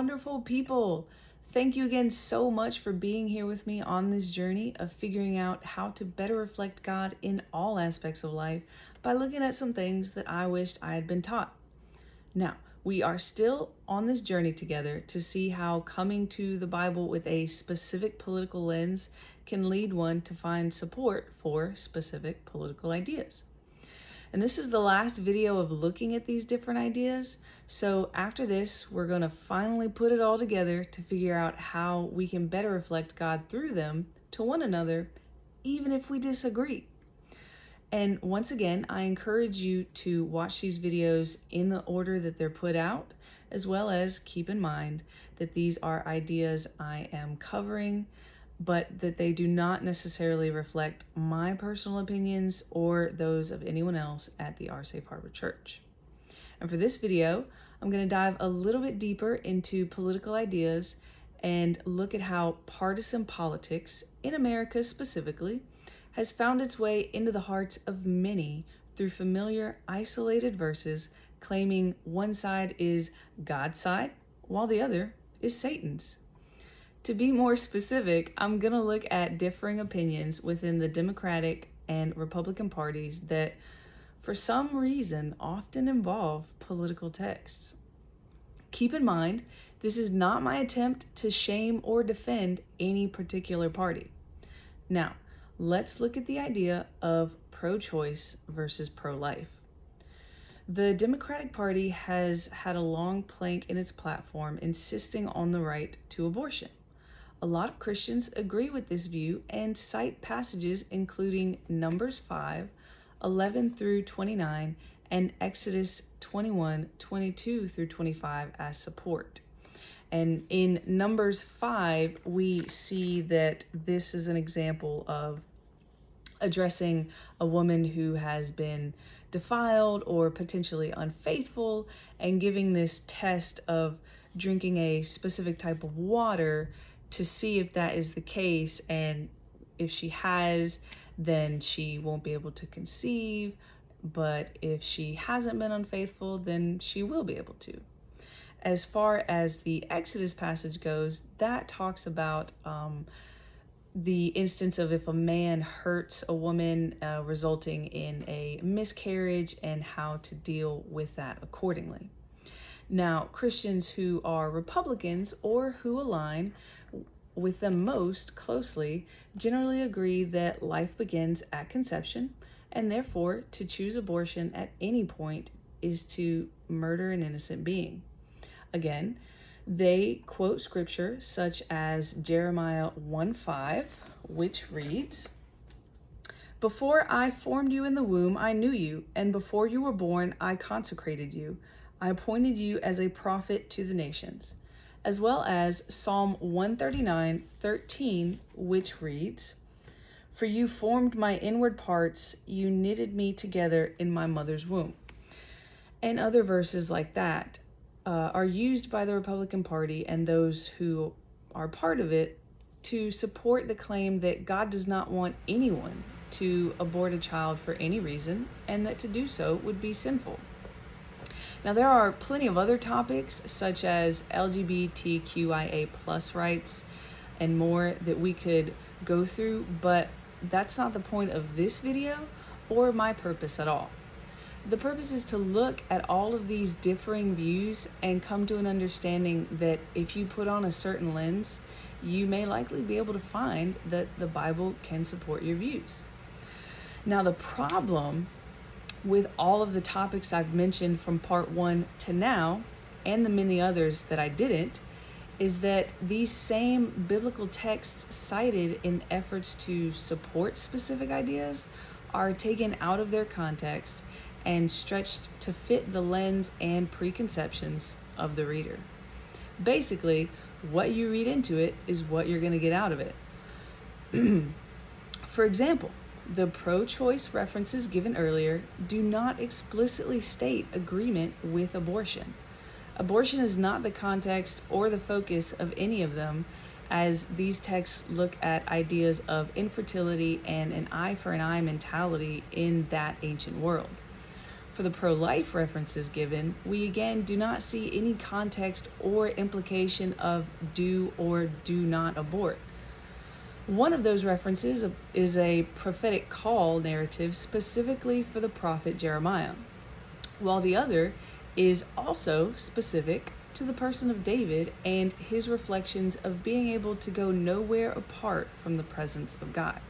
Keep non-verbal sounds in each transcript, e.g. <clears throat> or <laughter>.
Wonderful people. Thank you again so much for being here with me on this journey of figuring out how to better reflect God in all aspects of life by looking at some things that I wished I had been taught. Now, we are still on this journey together to see how coming to the Bible with a specific political lens can lead one to find support for specific political ideas. And this is the last video of looking at these different ideas. So after this, we're going to finally put it all together to figure out how we can better reflect God through them to one another, even if we disagree. And once again, I encourage you to watch these videos in the order that they're put out, as well as keep in mind that these are ideas I am covering but that they do not necessarily reflect my personal opinions or those of anyone else at the Our Safe Harbor Church. And for this video, I'm going to dive a little bit deeper into political ideas and look at how partisan politics, in America specifically, has found its way into the hearts of many through familiar, isolated verses claiming one side is God's side while the other is Satan's. To be more specific, I'm going to look at differing opinions within the Democratic and Republican parties that, for some reason, often involve political texts. Keep in mind, this is not my attempt to shame or defend any particular party. Now, let's look at the idea of pro choice versus pro life. The Democratic Party has had a long plank in its platform insisting on the right to abortion. A lot of Christians agree with this view and cite passages including Numbers 5, 11 through 29, and Exodus 21, 22 through 25 as support. And in Numbers 5, we see that this is an example of addressing a woman who has been defiled or potentially unfaithful and giving this test of drinking a specific type of water to see if that is the case and if she has then she won't be able to conceive but if she hasn't been unfaithful then she will be able to. As far as the exodus passage goes that talks about um, the instance of if a man hurts a woman uh, resulting in a miscarriage and how to deal with that accordingly. Now christians who are republicans or who align with them most closely generally agree that life begins at conception, and therefore to choose abortion at any point is to murder an innocent being. Again, they quote scripture such as Jeremiah 1 5, which reads, Before I formed you in the womb, I knew you, and before you were born, I consecrated you. I appointed you as a prophet to the nations as well as Psalm 139 13, which reads, For you formed my inward parts, you knitted me together in my mother's womb. And other verses like that uh, are used by the Republican Party and those who are part of it to support the claim that God does not want anyone to abort a child for any reason and that to do so would be sinful. Now, there are plenty of other topics, such as LGBTQIA plus rights and more, that we could go through, but that's not the point of this video or my purpose at all. The purpose is to look at all of these differing views and come to an understanding that if you put on a certain lens, you may likely be able to find that the Bible can support your views. Now, the problem with all of the topics I've mentioned from part one to now, and the many others that I didn't, is that these same biblical texts cited in efforts to support specific ideas are taken out of their context and stretched to fit the lens and preconceptions of the reader. Basically, what you read into it is what you're going to get out of it. <clears throat> For example, the pro choice references given earlier do not explicitly state agreement with abortion. Abortion is not the context or the focus of any of them, as these texts look at ideas of infertility and an eye for an eye mentality in that ancient world. For the pro life references given, we again do not see any context or implication of do or do not abort. One of those references is a prophetic call narrative specifically for the prophet Jeremiah, while the other is also specific to the person of David and his reflections of being able to go nowhere apart from the presence of God.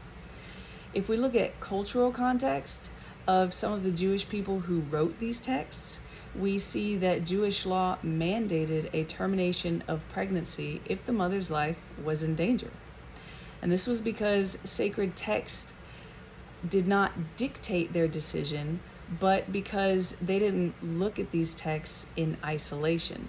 If we look at cultural context of some of the Jewish people who wrote these texts, we see that Jewish law mandated a termination of pregnancy if the mother's life was in danger. And this was because sacred text did not dictate their decision, but because they didn't look at these texts in isolation.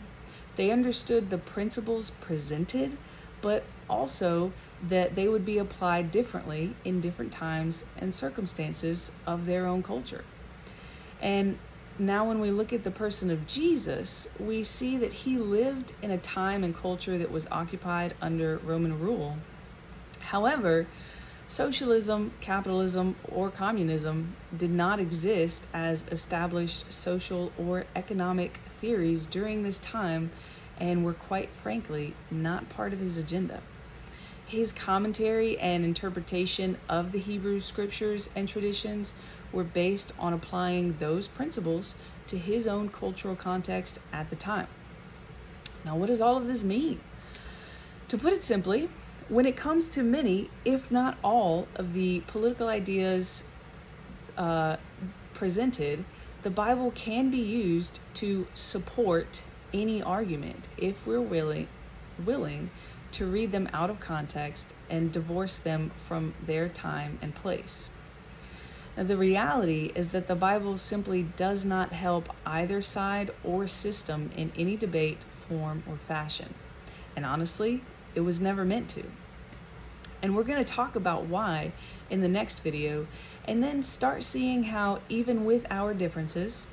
They understood the principles presented, but also that they would be applied differently in different times and circumstances of their own culture. And now, when we look at the person of Jesus, we see that he lived in a time and culture that was occupied under Roman rule. However, socialism, capitalism, or communism did not exist as established social or economic theories during this time and were quite frankly not part of his agenda. His commentary and interpretation of the Hebrew scriptures and traditions were based on applying those principles to his own cultural context at the time. Now, what does all of this mean? To put it simply, when it comes to many, if not all, of the political ideas uh, presented, the Bible can be used to support any argument if we're willing willing to read them out of context and divorce them from their time and place. Now, the reality is that the Bible simply does not help either side or system in any debate, form, or fashion. And honestly, it was never meant to. And we're going to talk about why in the next video, and then start seeing how, even with our differences,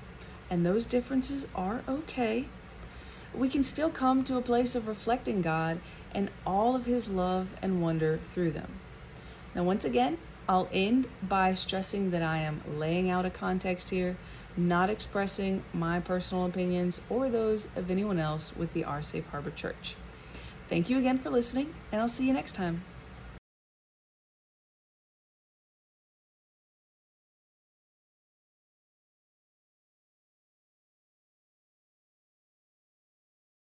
and those differences are okay, we can still come to a place of reflecting God and all of His love and wonder through them. Now, once again, I'll end by stressing that I am laying out a context here, not expressing my personal opinions or those of anyone else with the Our Safe Harbor Church. Thank you again for listening, and I'll see you next time.